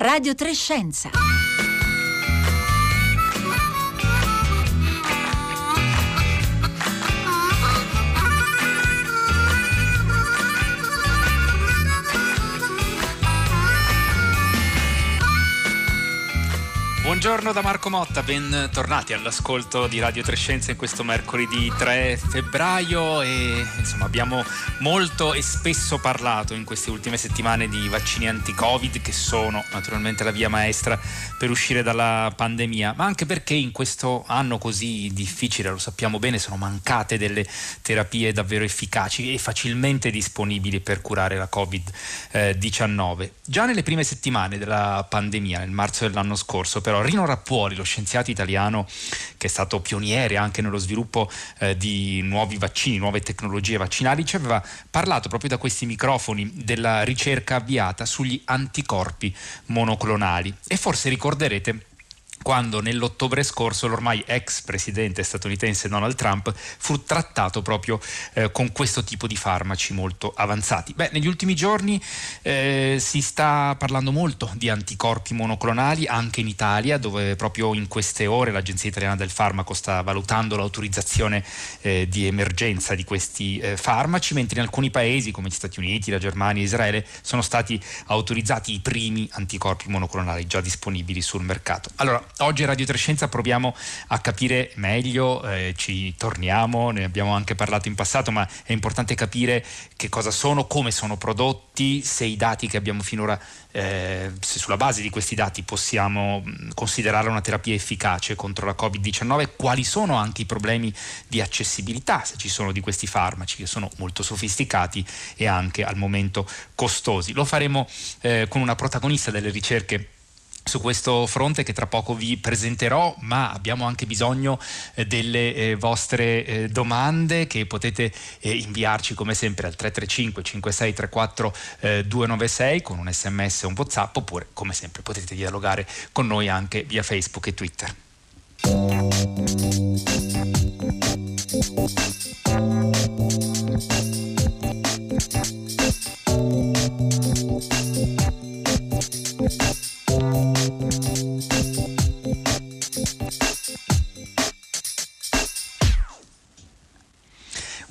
Radio Trescenza. Buongiorno da Marco Motta, bentornati all'ascolto di Radio Trescenza in questo mercoledì 3 febbraio e insomma abbiamo molto e spesso parlato in queste ultime settimane di vaccini anti-Covid che sono naturalmente la via maestra per uscire dalla pandemia, ma anche perché in questo anno così difficile, lo sappiamo bene, sono mancate delle terapie davvero efficaci e facilmente disponibili per curare la Covid-19. Già nelle prime settimane della pandemia, nel marzo dell'anno scorso, però Rino Rappuoli, lo scienziato italiano che è stato pioniere anche nello sviluppo eh, di nuovi vaccini, nuove tecnologie vaccinali, ci aveva parlato proprio da questi microfoni della ricerca avviata sugli anticorpi monoclonali. E forse ricorderete quando nell'ottobre scorso l'ormai ex presidente statunitense Donald Trump fu trattato proprio eh, con questo tipo di farmaci molto avanzati. Beh, negli ultimi giorni eh, si sta parlando molto di anticorpi monoclonali anche in Italia, dove proprio in queste ore l'Agenzia Italiana del Farmaco sta valutando l'autorizzazione eh, di emergenza di questi eh, farmaci, mentre in alcuni paesi come gli Stati Uniti, la Germania e Israele sono stati autorizzati i primi anticorpi monoclonali già disponibili sul mercato. Allora, Oggi a Radio Trescenza proviamo a capire meglio, eh, ci torniamo, ne abbiamo anche parlato in passato, ma è importante capire che cosa sono, come sono prodotti, se i dati che abbiamo finora, eh, se sulla base di questi dati possiamo considerarla una terapia efficace contro la Covid-19, quali sono anche i problemi di accessibilità, se ci sono di questi farmaci che sono molto sofisticati e anche al momento costosi. Lo faremo eh, con una protagonista delle ricerche su questo fronte che tra poco vi presenterò, ma abbiamo anche bisogno eh, delle eh, vostre eh, domande che potete inviarci come sempre al 335 5634 296 con un sms o un whatsapp oppure come sempre potete dialogare con noi anche via Facebook e Twitter.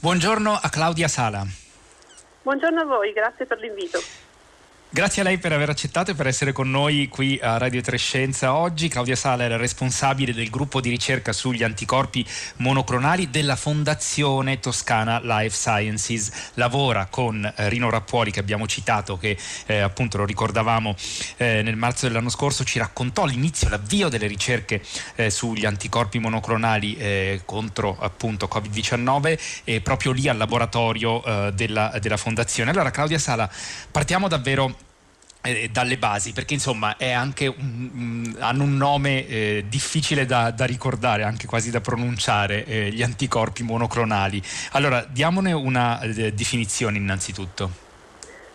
Buongiorno a Claudia Sala. Buongiorno a voi, grazie per l'invito. Grazie a lei per aver accettato e per essere con noi qui a Radio Trescenza oggi. Claudia Sala è responsabile del gruppo di ricerca sugli anticorpi monoclonali della Fondazione Toscana Life Sciences. Lavora con eh, Rino Rappuoli che abbiamo citato, che eh, appunto lo ricordavamo eh, nel marzo dell'anno scorso, ci raccontò l'inizio, l'avvio delle ricerche eh, sugli anticorpi monoclonali eh, contro appunto Covid-19 e proprio lì al laboratorio eh, della, della Fondazione. Allora Claudia Sala, partiamo davvero eh, dalle basi, perché insomma un, um, hanno un nome eh, difficile da, da, ricordare, anche quasi da pronunciare, eh, gli anticorpi monoclonali. Allora, diamone una eh, definizione innanzitutto.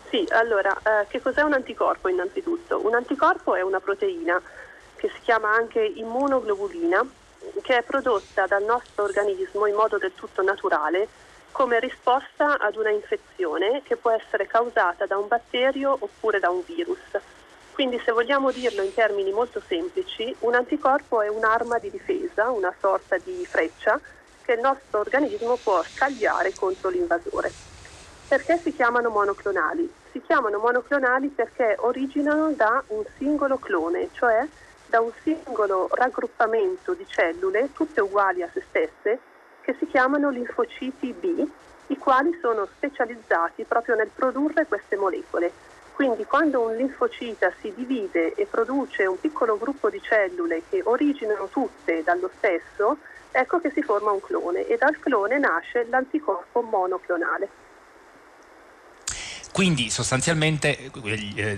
Sì, allora, eh, che cos'è un anticorpo innanzitutto? Un anticorpo è una proteina che si chiama anche immunoglobulina, che è prodotta dal nostro organismo in modo del tutto naturale come risposta ad una infezione che può essere causata da un batterio oppure da un virus. Quindi se vogliamo dirlo in termini molto semplici, un anticorpo è un'arma di difesa, una sorta di freccia che il nostro organismo può scagliare contro l'invasore. Perché si chiamano monoclonali? Si chiamano monoclonali perché originano da un singolo clone, cioè da un singolo raggruppamento di cellule, tutte uguali a se stesse, che si chiamano linfociti B, i quali sono specializzati proprio nel produrre queste molecole. Quindi quando un linfocita si divide e produce un piccolo gruppo di cellule che originano tutte dallo stesso, ecco che si forma un clone e dal clone nasce l'anticorpo monoclonale. Quindi sostanzialmente eh,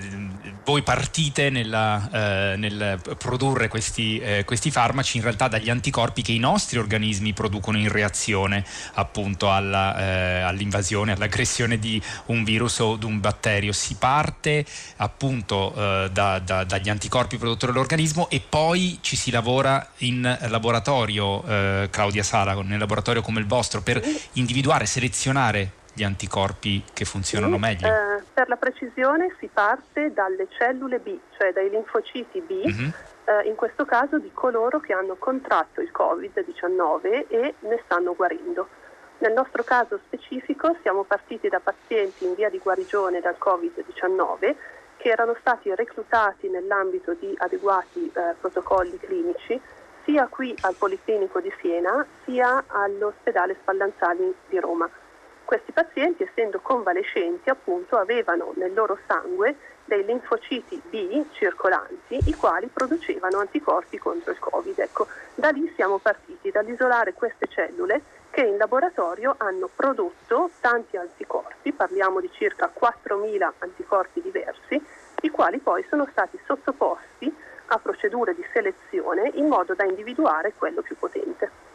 voi partite nella, eh, nel produrre questi, eh, questi, farmaci in realtà dagli anticorpi che i nostri organismi producono in reazione appunto alla, eh, all'invasione, all'aggressione di un virus o di un batterio. Si parte appunto eh, da, da, dagli anticorpi prodotti dall'organismo e poi ci si lavora in laboratorio, eh, Claudia Sala, nel laboratorio come il vostro, per individuare, selezionare gli anticorpi che funzionano sì, meglio? Eh, per la precisione si parte dalle cellule B, cioè dai linfociti B, mm-hmm. eh, in questo caso di coloro che hanno contratto il Covid-19 e ne stanno guarendo. Nel nostro caso specifico siamo partiti da pazienti in via di guarigione dal Covid-19 che erano stati reclutati nell'ambito di adeguati eh, protocolli clinici sia qui al Policlinico di Siena sia all'ospedale Spallanzani di Roma. Questi pazienti, essendo convalescenti, appunto, avevano nel loro sangue dei linfociti B circolanti, i quali producevano anticorpi contro il Covid. Ecco, da lì siamo partiti, dall'isolare queste cellule che in laboratorio hanno prodotto tanti anticorpi, parliamo di circa 4.000 anticorpi diversi, i quali poi sono stati sottoposti a procedure di selezione in modo da individuare quello più potente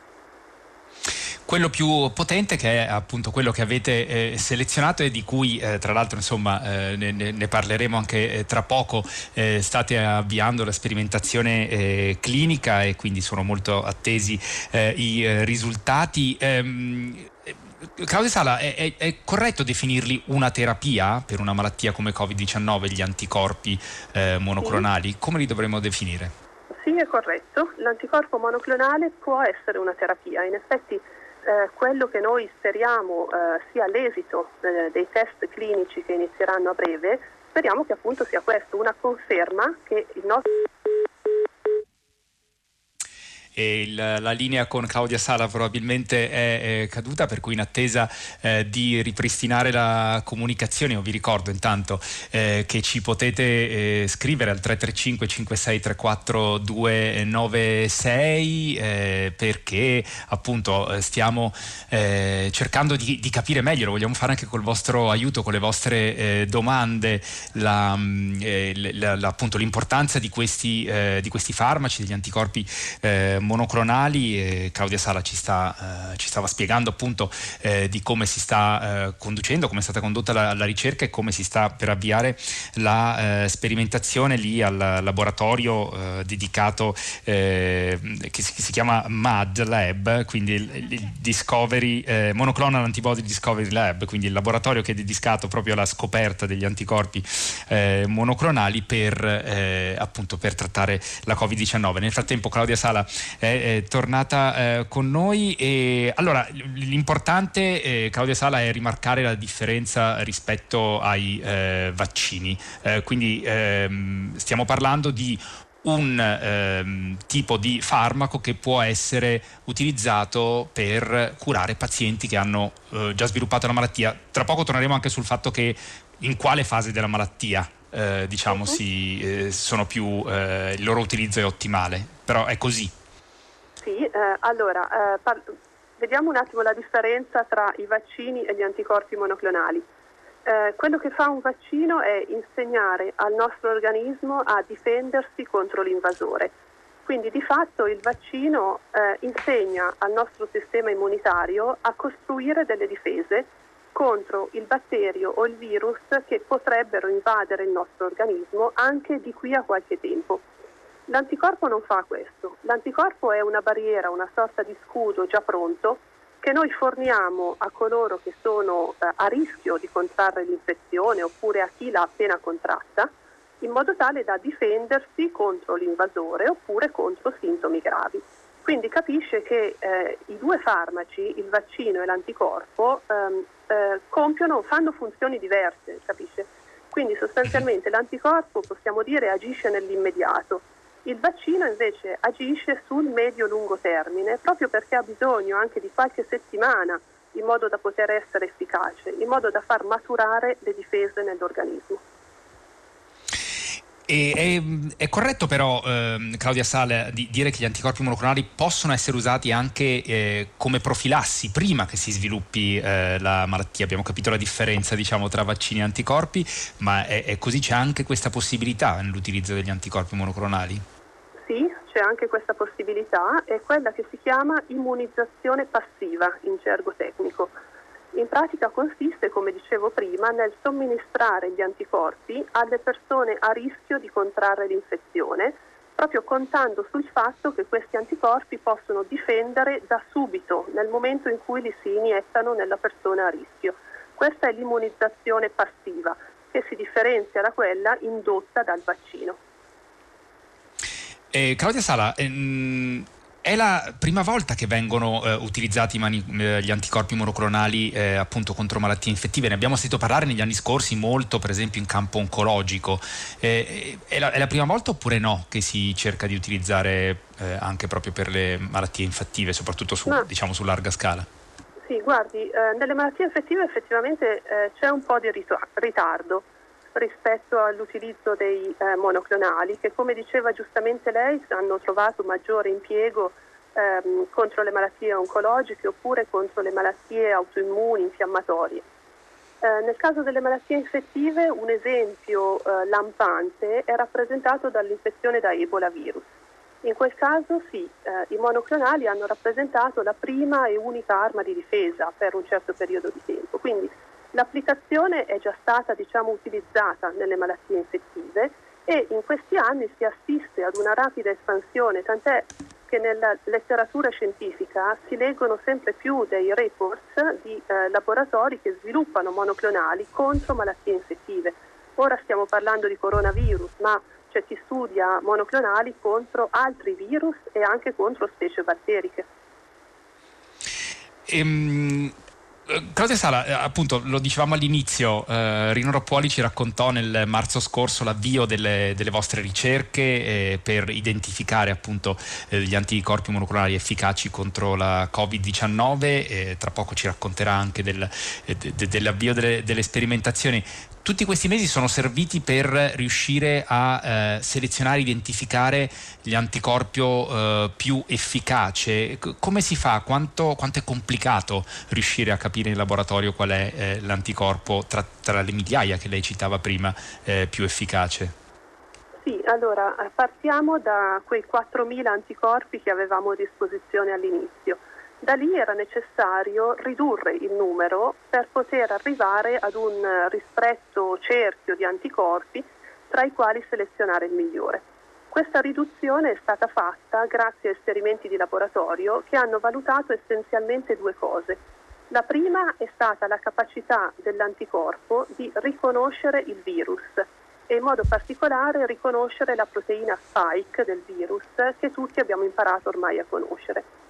quello più potente che è appunto quello che avete eh, selezionato e di cui eh, tra l'altro insomma eh, ne, ne, parleremo anche eh, tra poco eh, state avviando la sperimentazione eh, clinica e quindi sono molto attesi i risultati ehm, Claudia Sala, è, è, corretto definirli una terapia per una malattia come Covid-19, gli anticorpi monoclonali? Sì. Come li dovremmo definire? Sì, è corretto. L'anticorpo monoclonale può essere una terapia. In effetti eh, quello che noi speriamo eh, sia l'esito eh, dei test clinici che inizieranno a breve, speriamo che appunto sia questo, una conferma che il nostro il, la linea con Claudia Sala probabilmente è, è caduta, per cui in attesa eh, di ripristinare la comunicazione, io vi ricordo intanto eh, che ci potete eh, scrivere al 335 5634 296 perché appunto eh, stiamo eh, cercando di, di, capire meglio, lo vogliamo fare anche col vostro aiuto, con le vostre eh, domande, la, mm, la, la, appunto, l'importanza di questi, di questi farmaci, degli anticorpi monoclonali e Claudia Sala ci, sta, eh, ci stava spiegando appunto eh, di come si sta eh, conducendo, come è stata condotta la, la, ricerca e come si sta per avviare la eh, sperimentazione lì al laboratorio eh, dedicato eh, che si, che, si, chiama MAD Lab, quindi il, il Discovery Monoclonal Antibody Discovery Lab, quindi il laboratorio che è dedicato proprio alla scoperta degli anticorpi monoclonali per appunto per trattare la Covid-19. Nel frattempo Claudia Sala è, tornata eh, con noi. E, allora, l'importante, eh, Claudia Sala, è rimarcare la differenza rispetto ai eh, vaccini. Eh, quindi ehm, stiamo parlando di un ehm, tipo di farmaco che può essere utilizzato per curare pazienti che hanno eh, già sviluppato la malattia. Tra poco torneremo anche sul fatto che in quale fase della malattia eh, diciamo, uh-huh. si, eh, sono più, eh, il loro utilizzo è ottimale, però è così. Sì, eh, allora, eh, par- vediamo un attimo la differenza tra i vaccini e gli anticorpi monoclonali. Eh, quello che fa un vaccino è insegnare al nostro organismo a difendersi contro l'invasore. Quindi di fatto il vaccino eh, insegna al nostro sistema immunitario a costruire delle difese contro il batterio o il virus che potrebbero invadere il nostro organismo anche di qui a qualche tempo. L'anticorpo non fa questo, l'anticorpo è una barriera, una sorta di scudo già pronto che noi forniamo a coloro che sono eh, a rischio di contrarre l'infezione oppure a chi l'ha appena contratta, in modo tale da difendersi contro l'invasore oppure contro sintomi gravi. Quindi capisce che eh, i due farmaci, il vaccino e l'anticorpo, ehm, eh, compiono, fanno funzioni diverse, capisce? Quindi sostanzialmente l'anticorpo possiamo dire agisce nell'immediato, il vaccino invece agisce sul medio-lungo termine proprio perché ha bisogno anche di qualche settimana in modo da poter essere efficace, in modo da far maturare le difese nell'organismo. È, è, corretto però, eh, Claudia Sale, di dire che gli anticorpi monoclonali possono essere usati anche eh, come profilassi prima che si sviluppi eh, la malattia. Abbiamo capito la differenza diciamo, tra vaccini e anticorpi, ma è, è così c'è anche questa possibilità nell'utilizzo degli anticorpi monoclonali? C'è anche questa possibilità, è quella che si chiama immunizzazione passiva in gergo tecnico. In pratica consiste, come dicevo prima, nel somministrare gli anticorpi alle persone a rischio di contrarre l'infezione, proprio contando sul fatto che questi anticorpi possono difendere da subito, nel momento in cui li si iniettano nella persona a rischio. Questa è l'immunizzazione passiva che si differenzia da quella indotta dal vaccino. Eh, Claudia Sala, ehm, è la prima volta che vengono eh, utilizzati mani, eh, gli anticorpi monoclonali eh, appunto contro malattie infettive. Ne abbiamo sentito parlare negli anni scorsi molto, per esempio in campo oncologico. Eh, è la, è, la, prima volta oppure no che si cerca di utilizzare eh, anche proprio per le malattie infettive, soprattutto su, no. diciamo, su larga scala? Sì, guardi, eh, nelle malattie infettive effettivamente c'è un po' di ritardo rispetto all'utilizzo dei eh, monoclonali che come diceva giustamente lei hanno trovato maggiore impiego ehm, contro le malattie oncologiche oppure contro le malattie autoimmuni, infiammatorie. Eh, nel caso delle malattie infettive un esempio eh, lampante è rappresentato dall'infezione da Ebola virus. In quel caso sì, eh, i monoclonali hanno rappresentato la prima e unica arma di difesa per un certo periodo di tempo. Quindi L'applicazione è già stata diciamo, utilizzata nelle malattie infettive e in questi anni si assiste ad una rapida espansione, tant'è che nella letteratura scientifica si leggono sempre più dei reports di eh, laboratori che sviluppano monoclonali contro malattie infettive. Ora stiamo parlando di coronavirus, ma c'è chi studia monoclonali contro altri virus e anche contro specie batteriche. Ehm, Claudia Sala, eh, appunto lo dicevamo all'inizio, eh, Rino Rappuoli ci raccontò nel marzo scorso l'avvio delle, delle vostre ricerche eh, per identificare appunto eh, gli anticorpi monoclonali efficaci contro la Covid-19, tra poco ci racconterà anche del, eh, de, dell'avvio delle, delle sperimentazioni tutti questi mesi sono serviti per riuscire a eh, selezionare, identificare gli anticorpio eh, più efficace. come si fa? Quanto, quanto, è complicato riuscire a capire in laboratorio qual è eh, l'anticorpo tra, tra, le migliaia che lei citava prima eh, più efficace? Sì, allora partiamo da quei 4.000 anticorpi che avevamo a disposizione all'inizio. Da lì era necessario ridurre il numero per poter arrivare ad un ristretto cerchio di anticorpi tra i quali selezionare il migliore. Questa riduzione è stata fatta grazie a esperimenti di laboratorio che hanno valutato essenzialmente due cose. La prima è stata la capacità dell'anticorpo di riconoscere il virus e in modo particolare riconoscere la proteina spike del virus che tutti abbiamo imparato ormai a conoscere.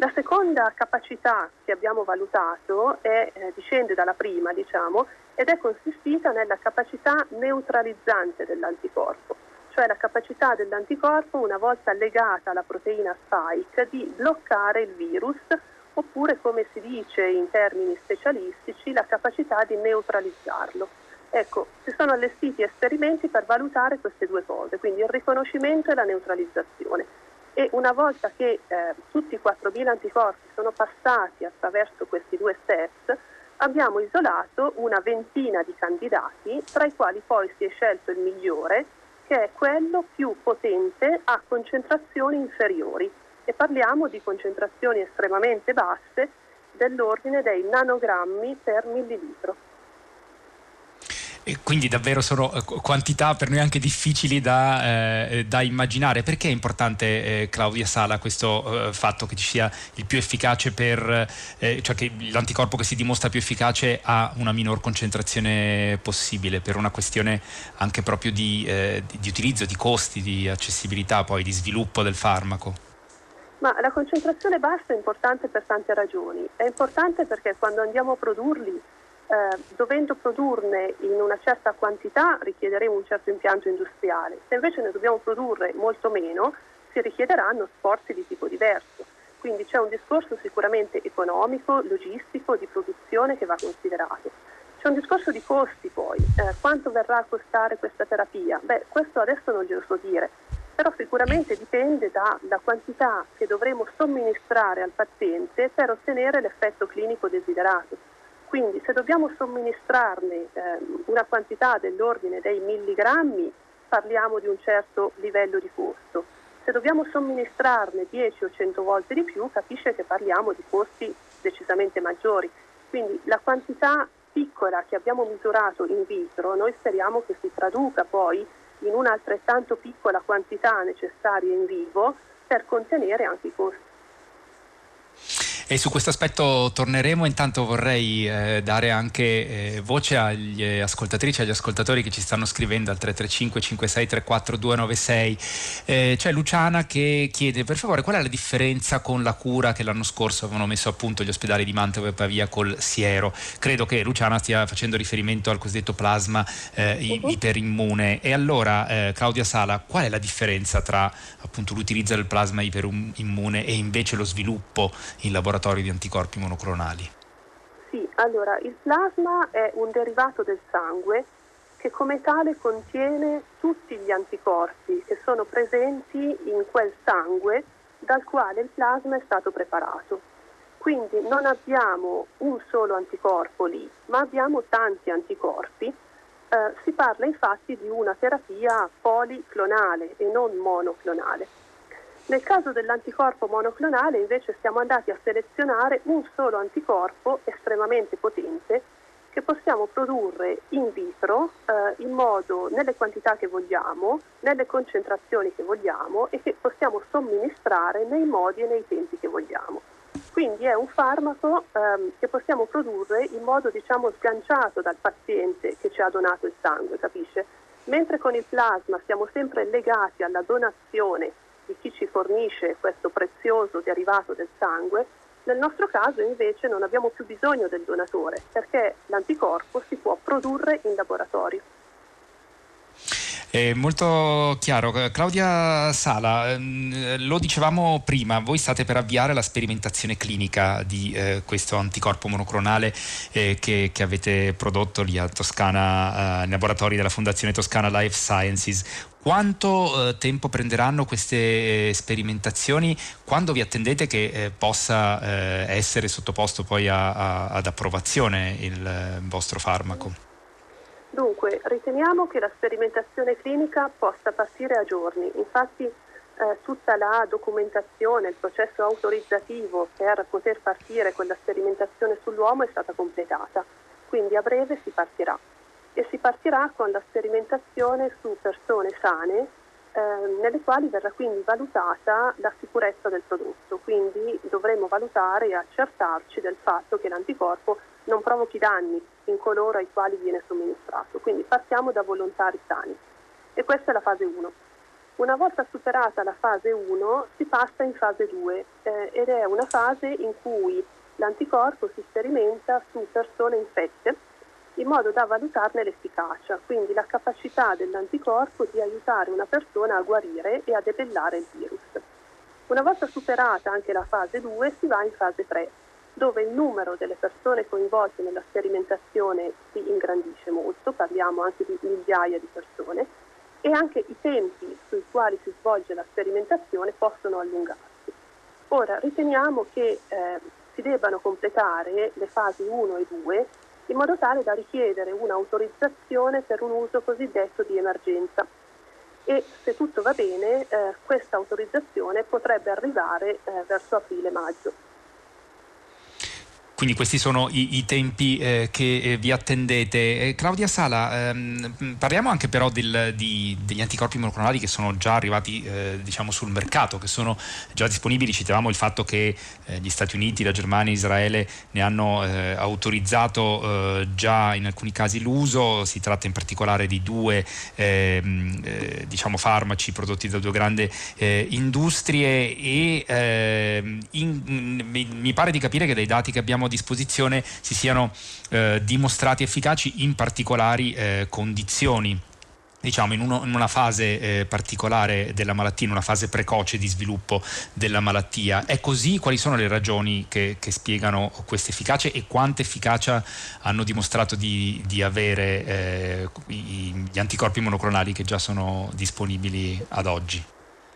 La seconda capacità che abbiamo valutato è, eh, discende dalla prima, diciamo, ed è consistita nella capacità neutralizzante dell'anticorpo, cioè la capacità dell'anticorpo, una volta legata alla proteina spike, di bloccare il virus oppure, come si dice in termini specialistici, la capacità di neutralizzarlo. Ecco, si sono allestiti esperimenti per valutare queste due cose, quindi il riconoscimento e la neutralizzazione e una volta che eh, tutti i 4.000 anticorpi sono passati attraverso questi due steps, abbiamo isolato una ventina di candidati, tra i quali poi si è scelto il migliore, che è quello più potente a concentrazioni inferiori. E parliamo di concentrazioni estremamente basse dell'ordine dei nanogrammi per millilitro. E quindi davvero sono eh, quantità per noi anche difficili da, eh, da immaginare. Perché è importante, eh, Claudia Sala, questo eh, fatto che ci sia il più efficace per, eh, cioè che l'anticorpo che si dimostra più efficace ha una minor concentrazione possibile per una questione anche proprio di, eh, di utilizzo, di costi, di accessibilità, poi di sviluppo del farmaco? Ma la concentrazione bassa è importante per tante ragioni. È importante perché quando andiamo a produrli eh, dovendo produrne in una certa quantità richiederemo un certo impianto industriale, se invece ne dobbiamo produrre molto meno si richiederanno sforzi di tipo diverso. Quindi c'è un discorso sicuramente economico, logistico, di produzione che va considerato. C'è un discorso di costi poi, eh, quanto verrà a costare questa terapia? Beh, questo adesso non glielo so dire, però sicuramente dipende dalla quantità che dovremo somministrare al paziente per ottenere l'effetto clinico desiderato. Quindi se dobbiamo somministrarne eh, una quantità dell'ordine dei milligrammi parliamo di un certo livello di costo. Se dobbiamo somministrarne 10 o 100 volte di più capisce che parliamo di costi decisamente maggiori. Quindi la quantità piccola che abbiamo misurato in vitro noi speriamo che si traduca poi in un'altrettanto piccola quantità necessaria in vivo per contenere anche i costi. E su questo aspetto torneremo, intanto vorrei eh, dare anche eh, voce agli ascoltatrici e agli ascoltatori che ci stanno scrivendo al 335 5634 296. Eh, c'è Luciana che chiede per favore qual è la differenza con la cura che l'anno scorso avevano messo a punto gli ospedali di Mantova e Pavia col Siero. Credo che Luciana stia facendo riferimento al cosiddetto plasma uh-huh. iperimmune. E allora eh, Claudia Sala, qual è la differenza tra appunto l'utilizzo del plasma iperimmune e invece lo sviluppo in laboratorio? Laboratorio di anticorpi monoclonali? Sì, allora il plasma è un derivato del sangue che come tale contiene tutti gli anticorpi che sono presenti in quel sangue dal quale il plasma è stato preparato. Quindi non abbiamo un solo anticorpo lì, ma abbiamo tanti anticorpi. Eh, si parla infatti di una terapia policlonale e non monoclonale. Nel caso dell'anticorpo monoclonale invece siamo andati a selezionare un solo anticorpo estremamente potente che possiamo produrre in vitro eh, in modo nelle quantità che vogliamo, nelle concentrazioni che vogliamo e che possiamo somministrare nei modi e nei tempi che vogliamo. Quindi è un farmaco ehm, che possiamo produrre in modo diciamo sganciato dal paziente che ci ha donato il sangue, capisce? Mentre con il plasma siamo sempre legati alla donazione di chi ci fornisce questo prezioso derivato del sangue, nel nostro caso invece non abbiamo più bisogno del donatore perché l'anticorpo si può produrre in laboratorio. È molto chiaro. Claudia Sala, ehm, lo dicevamo prima, voi state per avviare la sperimentazione clinica di eh, questo anticorpo monoclonale eh, che, che, avete prodotto lì a Toscana, eh, nei laboratori della Fondazione Toscana Life Sciences. Quanto eh, tempo prenderanno queste eh, sperimentazioni? Quando vi attendete che eh, possa eh, essere sottoposto poi a, a, ad approvazione il eh, vostro farmaco? Dunque, riteniamo che la sperimentazione clinica possa partire a giorni. Infatti eh, tutta la documentazione, il processo autorizzativo per poter partire con la sperimentazione sull'uomo è stata completata. Quindi a breve si partirà e si partirà con la sperimentazione su persone sane eh, nelle quali verrà quindi valutata la sicurezza del prodotto, quindi dovremo valutare e accertarci del fatto che l'anticorpo non provochi danni in coloro ai quali viene somministrato, quindi partiamo da volontari sani. E questa è la fase 1. Una volta superata la fase 1 si passa in fase 2 eh, ed è una fase in cui l'anticorpo si sperimenta su persone infette in modo da valutarne l'efficacia, quindi la capacità dell'anticorpo di aiutare una persona a guarire e a debellare il virus. Una volta superata anche la fase 2 si va in fase 3, dove il numero delle persone coinvolte nella sperimentazione si ingrandisce molto, parliamo anche di migliaia di persone, e anche i tempi sui quali si svolge la sperimentazione possono allungarsi. Ora riteniamo che eh, si debbano completare le fasi 1 e 2 in modo tale da richiedere un'autorizzazione per un uso cosiddetto di emergenza. E se tutto va bene, eh, questa autorizzazione potrebbe arrivare eh, verso aprile-maggio. Quindi questi sono i, i tempi eh, che eh, vi attendete. Eh, Claudia Sala, ehm, parliamo anche però del, di, degli anticorpi monoclonali che sono già arrivati eh, diciamo sul mercato, che sono già disponibili. Citavamo il fatto che eh, gli Stati Uniti, la Germania Israele ne hanno autorizzato già in alcuni casi l'uso. Si tratta in particolare di due ehm, diciamo farmaci prodotti da due grandi industrie e ehm, in, mi pare di capire che dai dati che abbiamo disposizione si siano eh, dimostrati efficaci in particolari eh, condizioni diciamo in, uno, in, una fase eh, particolare della malattia, in una fase precoce di sviluppo della malattia. È così? Quali sono le ragioni che, che spiegano questa efficacia e quanta efficacia hanno dimostrato di, di avere eh, gli anticorpi monoclonali che già sono disponibili ad oggi?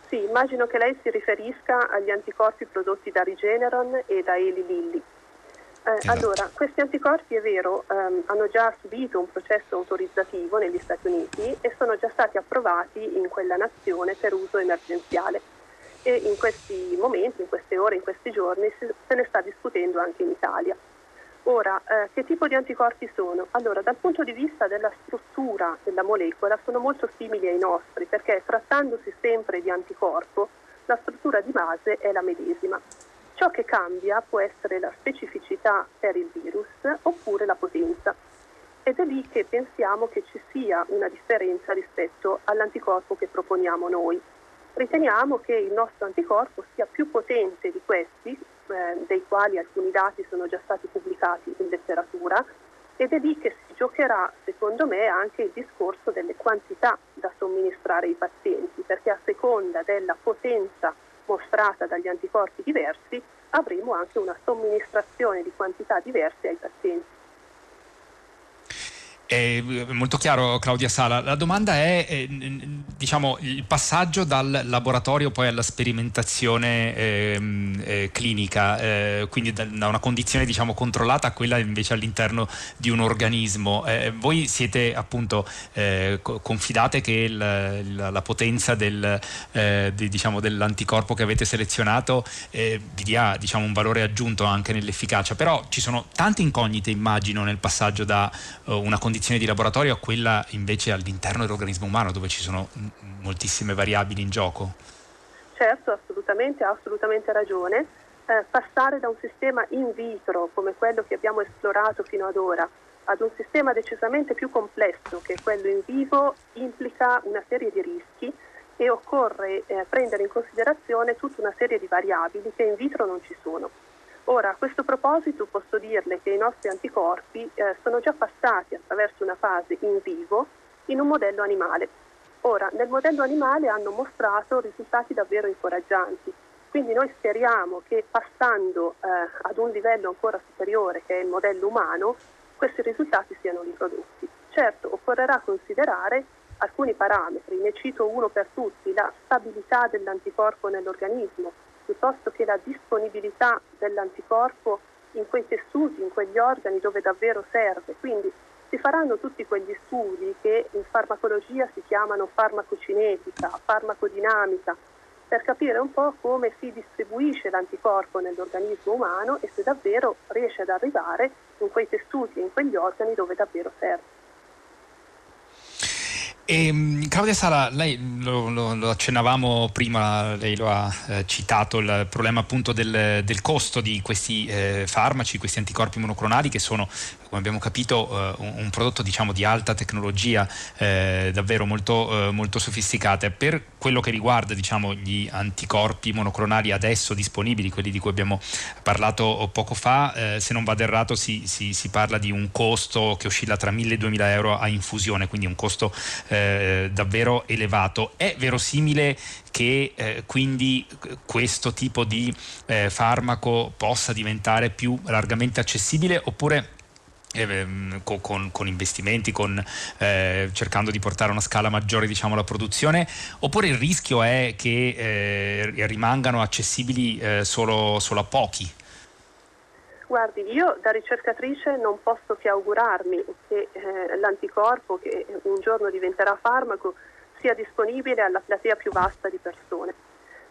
Sì, immagino che lei si riferisca agli anticorpi prodotti da Regeneron e da Eli Lilly. Eh, esatto. Allora, questi anticorpi è vero, ehm, hanno già subito un processo autorizzativo negli Stati Uniti e sono già stati approvati in quella nazione per uso emergenziale. E in questi momenti, in queste ore, in questi giorni se ne sta discutendo anche in Italia. Ora, eh, che tipo di anticorpi sono? Allora, dal punto di vista della struttura della molecola sono molto simili ai nostri perché trattandosi sempre di anticorpo, la struttura di base è la medesima. Ciò che cambia può essere la specificità per il virus oppure la potenza. Ed è lì che pensiamo che ci sia una differenza rispetto all'anticorpo che proponiamo noi. Riteniamo che il nostro anticorpo sia più potente di questi, eh, dei quali alcuni dati sono già stati pubblicati in letteratura, ed è lì che si giocherà, secondo me, anche il discorso delle quantità da somministrare ai pazienti, perché a seconda della potenza mostrata dagli anticorpi diversi avremo anche una somministrazione di quantità diverse ai pazienti. È molto chiaro Claudia Sala. La domanda è eh, diciamo, il passaggio dal laboratorio poi alla sperimentazione ehm, eh, clinica, eh, quindi da, una condizione diciamo, controllata a quella invece all'interno di un organismo. Eh, voi siete appunto eh, confidate che il, la, la, potenza del, di, diciamo, dell'anticorpo che avete selezionato vi dia diciamo, un valore aggiunto anche nell'efficacia, però ci sono tante incognite immagino nel passaggio da una condizione condizioni di laboratorio a quella invece all'interno dell'organismo umano dove ci sono moltissime variabili in gioco? Certo, assolutamente, ha assolutamente ragione. Eh, passare da un sistema in vitro come quello che abbiamo esplorato fino ad ora ad un sistema decisamente più complesso che quello in vivo implica una serie di rischi e occorre eh, prendere in considerazione tutta una serie di variabili che in vitro non ci sono. Ora, a questo proposito posso dirle che i nostri anticorpi eh, sono già passati attraverso una fase in vivo in un modello animale. Ora, nel modello animale hanno mostrato risultati davvero incoraggianti, quindi noi speriamo che passando eh, ad un livello ancora superiore, che è il modello umano, questi risultati siano riprodotti. Certo, occorrerà considerare alcuni parametri, ne cito uno per tutti, la stabilità dell'anticorpo nell'organismo, piuttosto che la disponibilità dell'anticorpo in quei tessuti, in quegli organi dove davvero serve. Quindi si faranno tutti quegli studi che in farmacologia si chiamano farmacocinetica, farmacodinamica, per capire un po' come si distribuisce l'anticorpo nell'organismo umano e se davvero riesce ad arrivare in quei tessuti e in quegli organi dove davvero serve. E, ehm, Claudia Sala, lei lo, lo, lo, accennavamo prima, lei lo ha eh, citato, il problema appunto del, del costo di questi eh, farmaci, questi anticorpi monoclonali che sono, come abbiamo capito, eh, un, un, prodotto diciamo, di alta tecnologia, eh, davvero molto, eh, molto sofisticata. Per quello che riguarda diciamo, gli anticorpi monoclonali adesso disponibili, quelli di cui abbiamo parlato poco fa, se non vado errato si, si, si, parla di un costo che oscilla tra 1.000 e 2.000 euro a infusione, quindi un costo davvero elevato. È verosimile che eh, quindi questo tipo di eh, farmaco possa diventare più largamente accessibile oppure ehm, con, con, investimenti, con, eh, cercando di portare a una scala maggiore diciamo, la produzione, oppure il rischio è che eh, rimangano accessibili eh, solo, solo, a pochi? Guardi, io da ricercatrice non posso che augurarmi che eh, l'anticorpo, che un giorno diventerà farmaco, sia disponibile alla platea più vasta di persone.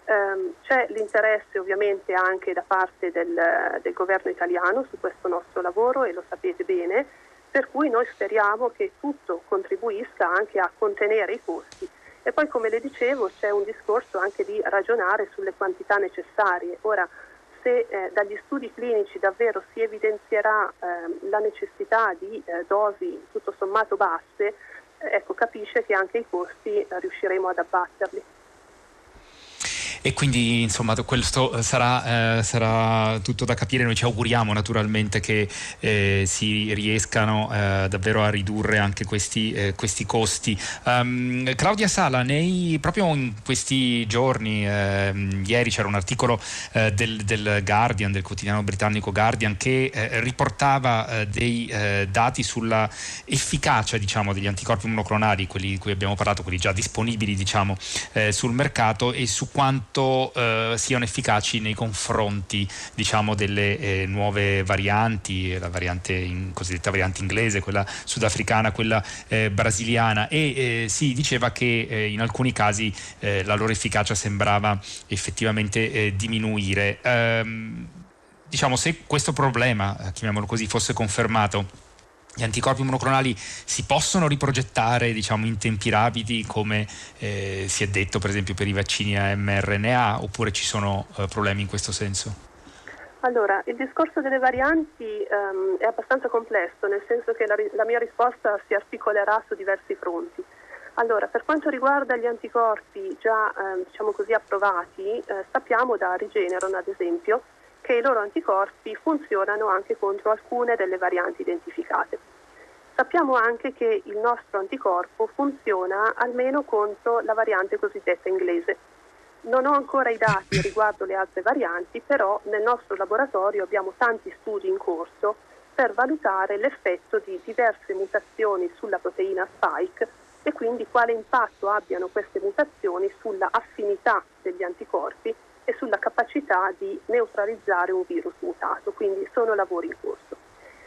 Um, c'è l'interesse ovviamente anche da parte del, del, governo italiano su questo nostro lavoro e lo sapete bene, per cui noi speriamo che tutto contribuisca anche a contenere i costi. E poi come le dicevo c'è un discorso anche di ragionare sulle quantità necessarie. Ora, se eh, dagli studi clinici davvero si evidenzierà eh, la necessità di eh, dosi tutto sommato basse, eh, ecco, capisce che anche i costi eh, riusciremo ad abbatterli e quindi insomma questo eh, sarà, eh, sarà, tutto da capire, noi ci auguriamo naturalmente che eh, si riescano eh, davvero a ridurre anche questi, eh, questi costi. Um, Claudia Sala, nei, proprio in questi giorni, ehm, ieri c'era un articolo eh, del, del, Guardian, del quotidiano britannico Guardian, che riportava dei dati sulla efficacia diciamo, degli anticorpi monoclonali, quelli di cui abbiamo parlato, quelli già disponibili diciamo, sul mercato e su quanto quanto eh, siano efficaci nei confronti diciamo, delle eh, nuove varianti, la variante in, cosiddetta variante inglese, quella sudafricana, quella eh, brasiliana e eh, si diceva che eh, in alcuni casi eh, la loro efficacia sembrava effettivamente diminuire. Ehm, diciamo se questo problema, chiamiamolo così, fosse confermato gli anticorpi monoclonali si possono riprogettare diciamo, in tempi rapidi come eh, si è detto per esempio per i vaccini a mRNA oppure ci sono eh, problemi in questo senso? Allora, il discorso delle varianti um, è abbastanza complesso, nel senso che la, la, mia risposta si articolerà su diversi fronti. Allora, per quanto riguarda gli anticorpi già eh, diciamo così, approvati, eh, sappiamo da Rigeneron, ad esempio, che i loro anticorpi funzionano anche contro alcune delle varianti identificate. Sappiamo anche che il nostro anticorpo funziona almeno contro la variante cosiddetta inglese non ho ancora i dati riguardo le altre varianti, però nel nostro laboratorio abbiamo tanti studi in corso per valutare l'effetto di diverse mutazioni sulla proteina spike e quindi quale impatto abbiano queste mutazioni sulla affinità degli anticorpi e sulla capacità di neutralizzare un virus mutato, quindi sono lavori in corso.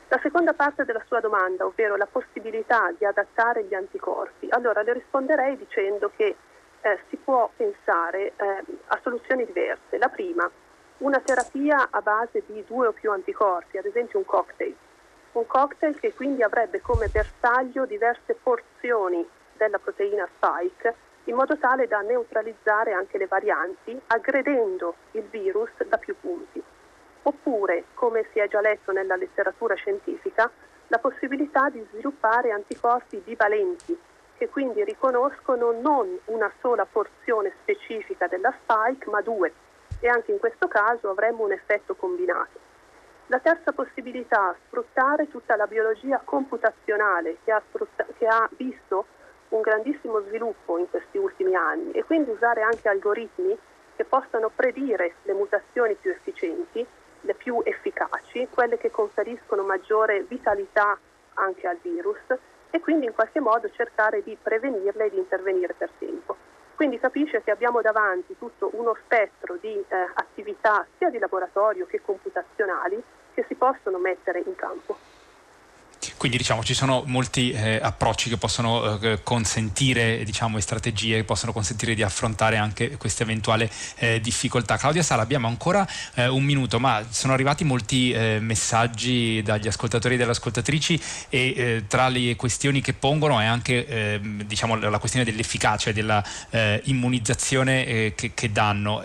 La seconda parte della sua domanda, ovvero la possibilità di adattare gli anticorpi, allora le risponderei dicendo che eh, si può pensare eh, a soluzioni diverse. La prima, una terapia a base di due o più anticorpi, ad esempio un cocktail. Un cocktail che quindi avrebbe come bersaglio diverse porzioni della proteina spike in modo tale da neutralizzare anche le varianti aggredendo il virus da più punti. Oppure, come si è già letto nella letteratura scientifica, la possibilità di sviluppare anticorpi bivalenti che quindi riconoscono non una sola porzione specifica della spike, ma due, e anche in questo caso avremmo un effetto combinato. La terza possibilità, sfruttare tutta la biologia computazionale che ha, che ha visto un grandissimo sviluppo in questi ultimi anni e quindi usare anche algoritmi che possano predire le mutazioni più efficienti, le più efficaci, quelle che conferiscono maggiore vitalità anche al virus e quindi in qualche modo cercare di prevenirle e di intervenire per tempo. Quindi capisce che abbiamo davanti tutto uno spettro di eh, attività sia di laboratorio che computazionali che si possono mettere in campo. Quindi diciamo ci sono molti eh, approcci che possono eh, consentire, diciamo, e strategie che possono consentire di affrontare anche queste eventuali eh, difficoltà. Claudia Sala, abbiamo ancora eh, un minuto, ma sono arrivati molti eh, messaggi dagli ascoltatori e dalle ascoltatrici e eh, tra le questioni che pongono è anche ehm, diciamo, la questione dell'efficacia e della immunizzazione che, che, danno.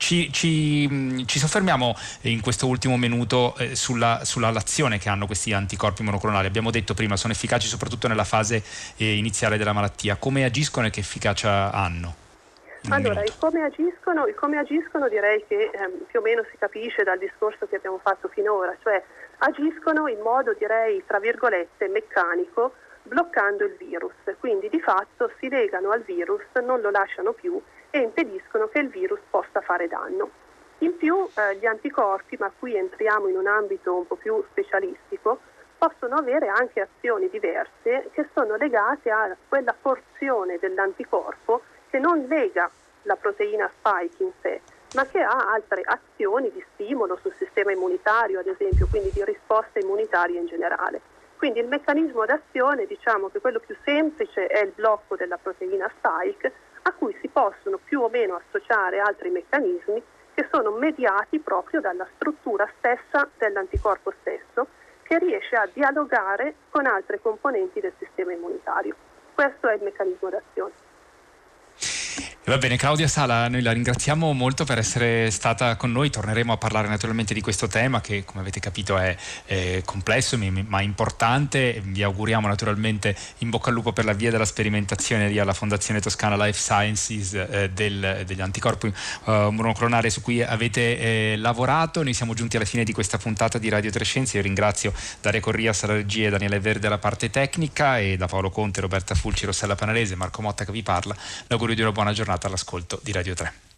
Ci, ci, ci, soffermiamo in questo ultimo minuto eh, sulla, sulla l'azione che hanno questi anticorpi monoclonali. Abbiamo detto prima, sono efficaci soprattutto nella fase eh, iniziale della malattia. Come agiscono e che efficacia hanno? Allora, il come, agiscono, il come agiscono direi che ehm, più o meno si capisce dal discorso che abbiamo fatto finora, cioè agiscono in modo direi tra virgolette meccanico bloccando il virus, quindi di fatto si legano al virus, non lo lasciano più e impediscono che il virus possa fare danno. In più eh, gli anticorpi, ma qui entriamo in un ambito un po' più specialistico, possono avere anche azioni diverse che sono legate a quella porzione dell'anticorpo che non lega la proteina spike in sé, ma che ha altre azioni di stimolo sul sistema immunitario, ad esempio, quindi di risposta immunitaria in generale. Quindi il meccanismo d'azione, diciamo che quello più semplice è il blocco della proteina spike, a cui si possono più o meno associare altri meccanismi che sono mediati proprio dalla struttura stessa dell'anticorpo stesso che riesce a dialogare con altre componenti del sistema immunitario. Questo è il meccanismo d'azione. Va bene, Claudia Sala, noi la ringraziamo molto per essere stata con noi. Torneremo a parlare naturalmente di questo tema che, come avete capito, è, è complesso ma importante. Vi auguriamo naturalmente in bocca al lupo per la via della sperimentazione lì alla Fondazione Toscana Life Sciences eh, del, degli anticorpi eh, monoclonali su cui avete eh, lavorato. Noi siamo giunti alla fine di questa puntata di Radio Trescenze. Io ringrazio Daria Corria, Sala Regia e Daniele Verde alla parte tecnica e da Paolo Conte, Roberta Fulci, Rossella Panalese, Marco Motta che vi parla. L'augurio di una buona giornata all'ascolto di Radio 3.